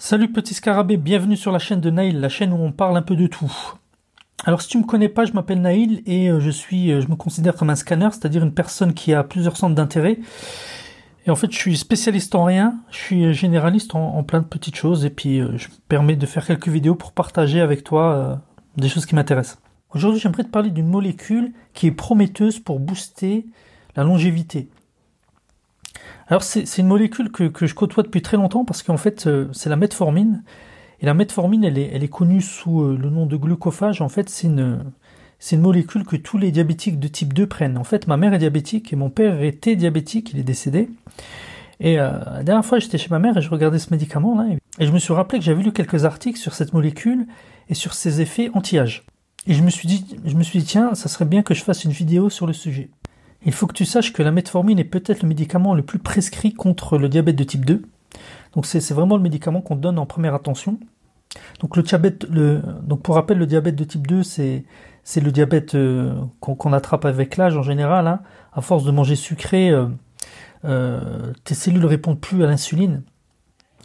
Salut petit scarabée, bienvenue sur la chaîne de Naïl, la chaîne où on parle un peu de tout. Alors si tu me connais pas, je m'appelle Naïl et euh, je suis, euh, je me considère comme un scanner, c'est-à-dire une personne qui a plusieurs centres d'intérêt. Et en fait, je suis spécialiste en rien, je suis généraliste en, plein de petites choses et puis euh, je me permets de faire quelques vidéos pour partager avec toi des choses qui m'intéressent. Aujourd'hui, j'aimerais te parler d'une molécule qui est prometteuse pour booster la longévité. Alors c'est une molécule que, je côtoie depuis très longtemps parce qu'en fait euh, c'est la metformine. Et la metformine elle est, connue sous euh, le nom de glucophage. En fait c'est une, une molécule que tous les diabétiques de type 2 prennent. En fait ma mère est diabétique et mon père était diabétique, il est décédé. Et euh, la dernière fois j'étais chez ma mère et je regardais ce médicament là et je me suis rappelé que j'avais lu quelques articles sur cette molécule et sur ses effets anti-âge. Et je me suis dit, je me suis dit tiens ça serait bien que je fasse une vidéo sur le sujet. Il faut que tu saches que la metformine est peut-être le médicament le plus prescrit contre le diabète de type 2. Donc c'est vraiment le médicament qu'on donne en première attention. Donc le diabète, donc pour rappel, le diabète de type 2, c'est le diabète euh, qu'on attrape avec l'âge en général. Hein. À force de manger sucré, euh, euh, tes cellules répondent plus à l'insuline.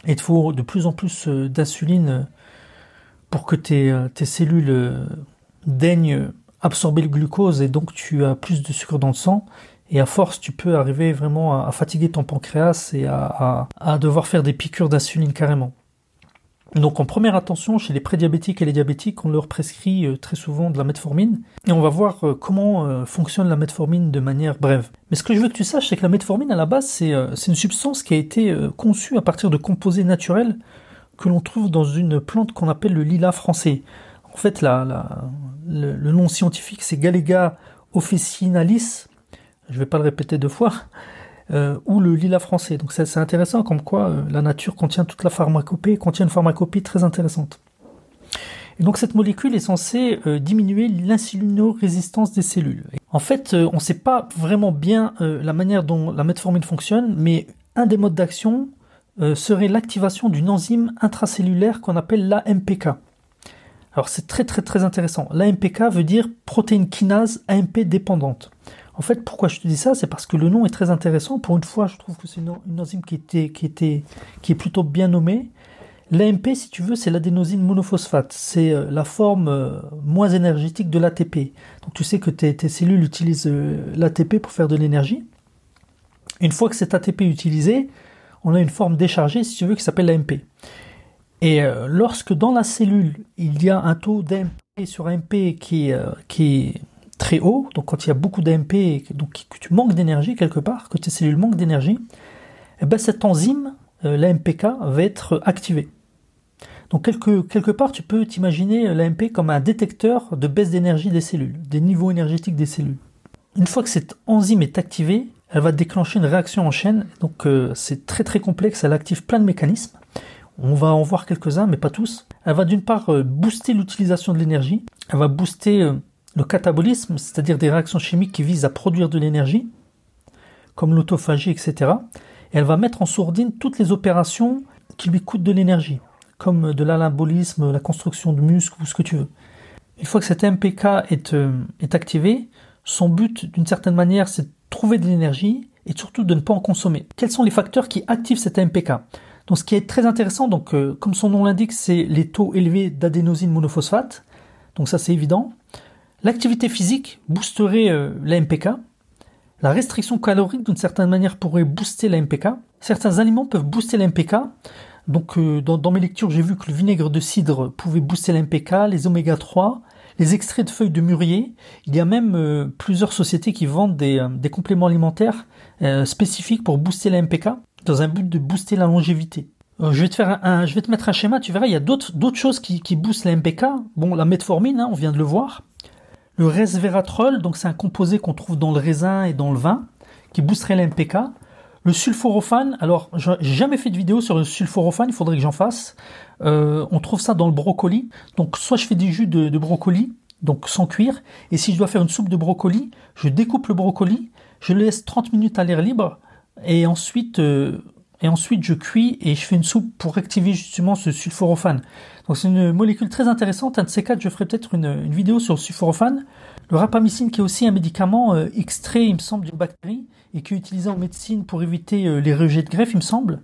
Et il faut de plus en plus d'insuline pour que tes, tes cellules daignent absorber le glucose et donc tu as plus de sucre dans le sang. Et à force, tu peux arriver vraiment à, fatiguer ton pancréas et à, devoir faire des piqûres d'insuline carrément. Donc en première attention, chez les prédiabétiques et les diabétiques, on leur prescrit euh, très souvent de la metformine. Et on va voir euh, comment euh, fonctionne la metformine de manière brève. Mais ce que je veux que tu saches, c'est que la metformine, à la base, c'est une substance qui a été conçue à partir de composés naturels que l'on trouve dans une plante qu'on appelle le lilas français. En fait, la, le, nom scientifique c'est Galega officinalis, je ne vais pas le répéter deux fois, euh, ou le lilas français. Donc c'est intéressant comme quoi euh, la nature contient toute la pharmacopée, contient une pharmacopée très intéressante. Et donc cette molécule est censée euh, diminuer l'insulino-résistance des cellules. En fait, on ne sait pas vraiment bien la manière dont la metformine fonctionne, mais un des modes d'action serait l'activation d'une enzyme intracellulaire qu'on appelle l'AMPK. Alors c'est très très très intéressant. L'AMPK veut dire protéine kinase AMP dépendante. En fait, pourquoi je te dis ça C'est parce que le nom est très intéressant. Pour une fois, je trouve que c'est une, enzyme qui, était, qui, était, qui est plutôt bien nommée. L'AMP, si tu veux, c'est l'adénosine monophosphate. C'est euh, la forme euh, moins énergétique de l'ATP. Donc tu sais que tes, tes cellules utilisent euh, l'ATP pour faire de l'énergie. Une fois que cet ATP est utilisé, on a une forme déchargée, si tu veux, qui s'appelle l'AMP. Et euh, lorsque dans la cellule, il y a un taux d'AMP sur qui, euh, qui est très haut, donc quand il y a beaucoup d'AMP, donc que tu manques d'énergie quelque part, que tes cellules manquent d'énergie, eh ben cette enzyme, euh, l'AMPK, va être activée. Donc quelque, quelque part, tu peux t'imaginer l'AMP comme un détecteur de baisse d'énergie des cellules, des niveaux énergétiques des cellules. Une fois que cette enzyme est activée, elle va déclencher une réaction en chaîne. Donc c'est très très complexe, elle active plein de mécanismes. On va en voir quelques-uns, mais pas tous. Elle va d'une part euh, booster l'utilisation de l'énergie, elle va booster euh, le catabolisme, c'est-à-dire des réactions chimiques qui visent à produire de l'énergie, comme l'autophagie, etc. Et elle va mettre en sourdine toutes les opérations qui lui coûtent de l'énergie, comme de l'alimbolisme, la construction de muscles ou ce que tu veux. Une fois que cet MPK est, euh, est activé, son but, d'une certaine manière, c'est de trouver de l'énergie et surtout de ne pas en consommer. Quels sont les facteurs qui activent cet MPK donc ce qui est très intéressant, donc euh, comme son nom l'indique, c'est les taux élevés d'adénosine monophosphate. Donc ça c'est évident. L'activité physique boosterait euh, la MPK. La restriction calorique d'une certaine manière pourrait booster la MPK. Certains aliments peuvent booster la MPK. Donc euh, dans, mes lectures, j'ai vu que le vinaigre de cidre pouvait booster la MPK, les oméga 3, les extraits de feuilles de mûrier. Il y a même plusieurs sociétés qui vendent des, des compléments alimentaires spécifiques pour booster la MPK dans un but de booster la longévité. Euh, je vais te faire un, je vais te mettre un schéma, tu verras, il y a d'autres, choses qui, qui boostent la MPK. Bon, la metformine, hein, on vient de le voir. Le resveratrol, donc c'est un composé qu'on trouve dans le raisin et dans le vin, qui boosterait la MPK. Le sulforaphane, alors j'ai jamais fait de vidéo sur le sulforaphane, il faudrait que j'en fasse. Euh, on trouve ça dans le brocoli. Donc soit je fais du jus de, de, brocoli, donc sans cuire, et si je dois faire une soupe de brocoli, je découpe le brocoli, je le laisse 30 minutes à l'air libre, et ensuite, euh, et ensuite je cuis et je fais une soupe pour activer justement ce sulforaphane. Donc c'est une molécule très intéressante. Un de ces quatre, je ferai peut-être une, vidéo sur le sulforaphane. Le rapamycine qui est aussi un médicament euh, extrait, il me semble, d'une bactérie et qui est utilisé en médecine pour éviter euh, les rejets de greffe, il me semble.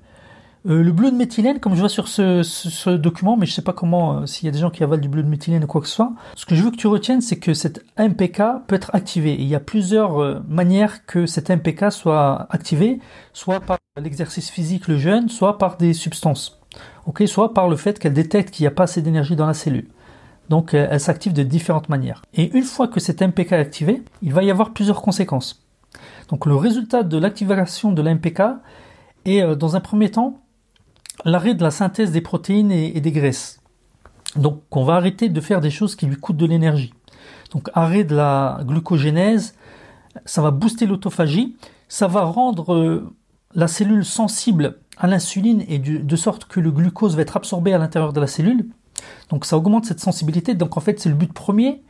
Euh, le bleu de méthylène, comme je vois sur ce, document, mais je sais pas comment, euh, s'il y a des gens qui avalent du bleu de méthylène ou quoi que ce soit, ce que je veux que tu retiennes, c'est que cette MPK peut être activée. il y a plusieurs euh, manières que cette MPK soit activée, soit par l'exercice physique, le jeûne, soit par des substances. Ok, soit par le fait qu'elle détecte qu'il n'y a pas assez d'énergie dans la cellule. Donc elle s'active de différentes manières. Et une fois que cette MPK est activée, il va y avoir plusieurs conséquences. Donc le résultat de l'activation de la MPK est dans un premier temps l'arrêt de la synthèse des protéines et, des graisses. Donc on va arrêter de faire des choses qui lui coûtent de l'énergie. Donc arrêt de la glucogénèse, ça va booster l'autophagie, ça va rendre euh, la cellule sensible à l'insuline et de sorte que le glucose va être absorbé à l'intérieur de la cellule. Donc ça augmente cette sensibilité. Donc en fait c'est le but premier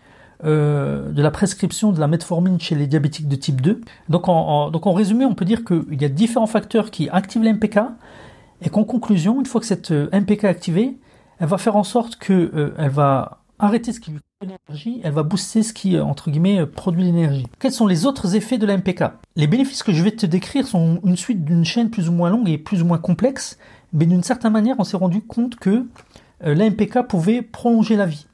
euh, de la prescription de la metformine chez les diabétiques de type 2. Donc en, donc en résumé on peut dire qu'il y a différents facteurs qui activent l'MPK et qu'en conclusion, une fois que cette euh, MPK est activée, elle va faire en sorte que euh, elle va arrêter ce qui lui produit l'énergie, elle va booster ce qui, euh, entre guillemets, produit l'énergie. Quels sont les autres effets de la MPK Les bénéfices que je vais te décrire sont une suite d'une chaîne plus ou moins longue et plus ou moins complexe, mais d'une certaine manière, on s'est rendu compte que la MPK pouvait prolonger la vie.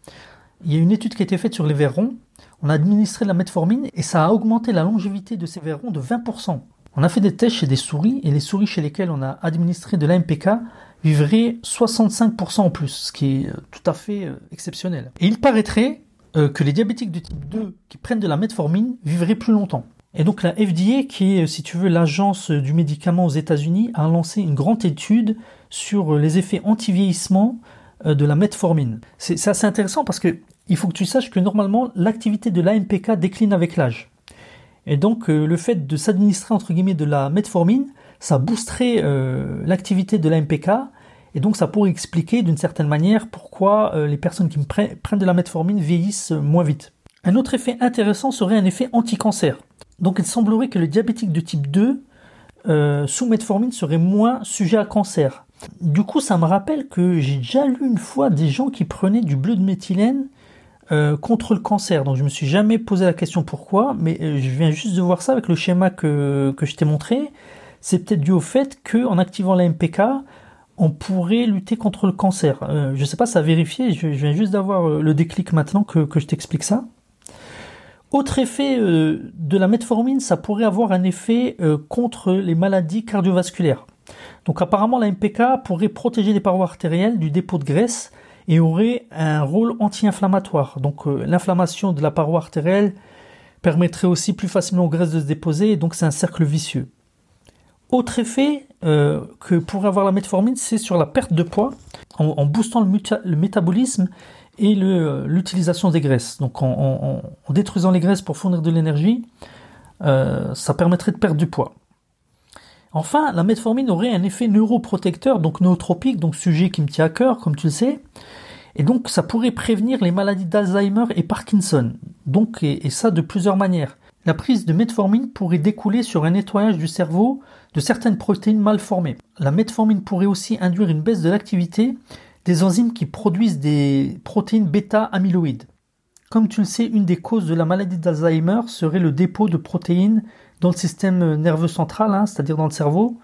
Il y a une étude qui a été faite sur les vers ronds, on a administré de la metformine et ça a augmenté la longévité de ces vers ronds de 20%. On a fait des tests chez des souris et les souris chez lesquelles on a administré de l'AMPK vivraient 65% en plus, ce qui est euh, tout à fait euh, exceptionnel. Et il paraîtrait euh, que les diabétiques de type 2 qui prennent de la metformine vivraient plus longtemps. Et donc la FDA, qui est, si tu veux, l'agence du médicament aux États-Unis, a lancé une grande étude sur les effets anti-vieillissement de la metformine. C'est assez intéressant parce que il faut que tu saches que normalement l'activité de l'AMPK décline avec l'âge. Et donc euh, le fait de s'administrer entre guillemets de la metformine, ça boosterait euh, l'activité de la MPK et donc ça pourrait expliquer d'une certaine manière pourquoi euh, les personnes qui prennent de la metformine vieillissent moins vite. Un autre effet intéressant serait un effet anti-cancer. Donc il semblerait que le diabétique de type 2 sous metformine serait moins sujet à cancer. Du coup, ça me rappelle que j'ai déjà lu une fois des gens qui prenaient du bleu de méthylène euh, contre le cancer. Donc je me suis jamais posé la question pourquoi, mais euh, je viens juste de voir ça avec le schéma que, que je t'ai montré. C'est peut-être dû au fait qu'en activant la MPK, on pourrait lutter contre le cancer. Euh, je sais pas, ça a vérifié, je, viens juste d'avoir le déclic maintenant que, que je t'explique ça. Autre effet de la metformine, ça pourrait avoir un effet contre les maladies cardiovasculaires. Donc apparemment la MPK pourrait protéger les parois artérielles du dépôt de graisse et aurait un rôle anti-inflammatoire. Donc euh, l'inflammation de la paroi artérielle permettrait aussi plus facilement aux graisses de se déposer, et donc c'est un cercle vicieux. Autre effet euh, que pourrait avoir la metformine, c'est sur la perte de poids, en, boostant le, métabolisme et euh, l'utilisation des graisses. Donc en, détruisant les graisses pour fournir de l'énergie, ça permettrait de perdre du poids. Enfin, la metformine aurait un effet neuroprotecteur, donc nootropique, donc sujet qui me tient à cœur, comme tu le sais. Et donc, ça pourrait prévenir les maladies d'Alzheimer et Parkinson. Donc, et, ça de plusieurs manières. La prise de metformine pourrait découler sur un nettoyage du cerveau de certaines protéines mal formées. La metformine pourrait aussi induire une baisse de l'activité des enzymes qui produisent des protéines bêta-amyloïdes. Comme tu le sais, une des causes de la maladie d'Alzheimer serait le dépôt de protéines dans le système nerveux central, hein, c'est-à-dire dans le cerveau,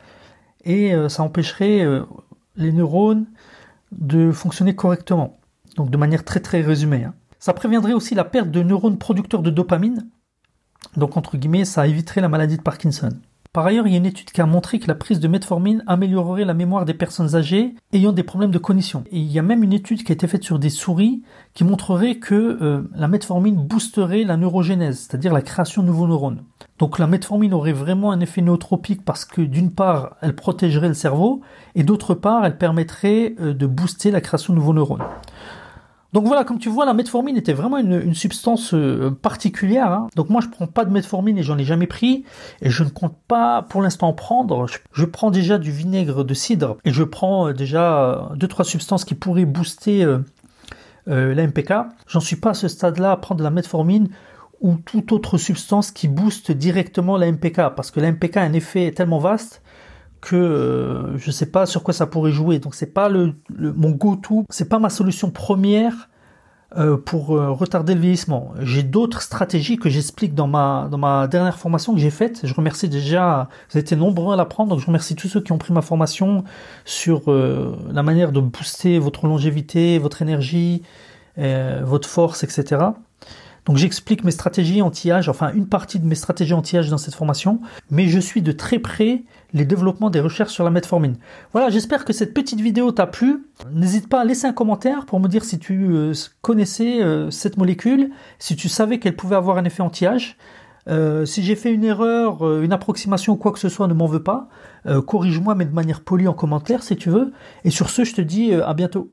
et euh, ça empêcherait euh, les neurones de fonctionner correctement. Donc de manière très très résumée. Hein. Ça préviendrait aussi la perte de neurones producteurs de dopamine. Donc entre guillemets, ça éviterait la maladie de Parkinson. Par ailleurs, il y a une étude qui a montré que la prise de metformine améliorerait la mémoire des personnes âgées ayant des problèmes de cognition. Et il y a même une étude qui a été faite sur des souris qui montrerait que euh, la metformine boosterait la neurogénèse, c'est-à-dire la création de nouveaux neurones. Donc la metformine aurait vraiment un effet nootropique parce que d'une part, elle protégerait le cerveau et d'autre part, elle permettrait euh, de booster la création de nouveaux neurones. Donc voilà, comme tu vois, la metformine était vraiment une, substance euh, particulière. Hein. Donc moi, je prends pas de metformine et j'en ai jamais pris. Et je ne compte pas pour l'instant en prendre. Je, prends déjà du vinaigre de cidre et je prends euh, déjà deux trois substances qui pourraient booster euh, la MPK. J'en suis pas à ce stade-là à prendre de la metformine ou toute autre substance qui booste directement la MPK parce que la MPK a un effet tellement vaste que je sais pas sur quoi ça pourrait jouer. Donc c'est pas le, mon go-to, c'est pas ma solution première euh, pour euh, retarder le vieillissement. J'ai d'autres stratégies que j'explique dans ma dans ma dernière formation que j'ai faite. Je remercie déjà, vous avez été nombreux à la prendre, donc je remercie tous ceux qui ont pris ma formation sur euh, la manière de booster votre longévité, votre énergie, votre force, etc. Donc j'explique mes stratégies anti-âge, enfin une partie de mes stratégies anti-âge dans cette formation, mais je suis de très près les développements des recherches sur la metformine. Voilà, j'espère que cette petite vidéo t'a plu. N'hésite pas à laisser un commentaire pour me dire si tu euh, connaissais euh, cette molécule, si tu savais qu'elle pouvait avoir un effet anti-âge. Euh, si j'ai fait une erreur, une approximation quoi que ce soit, ne m'en veux pas. Corrige-moi, mais de manière polie en commentaire si tu veux. Et sur ce, je te dis à bientôt.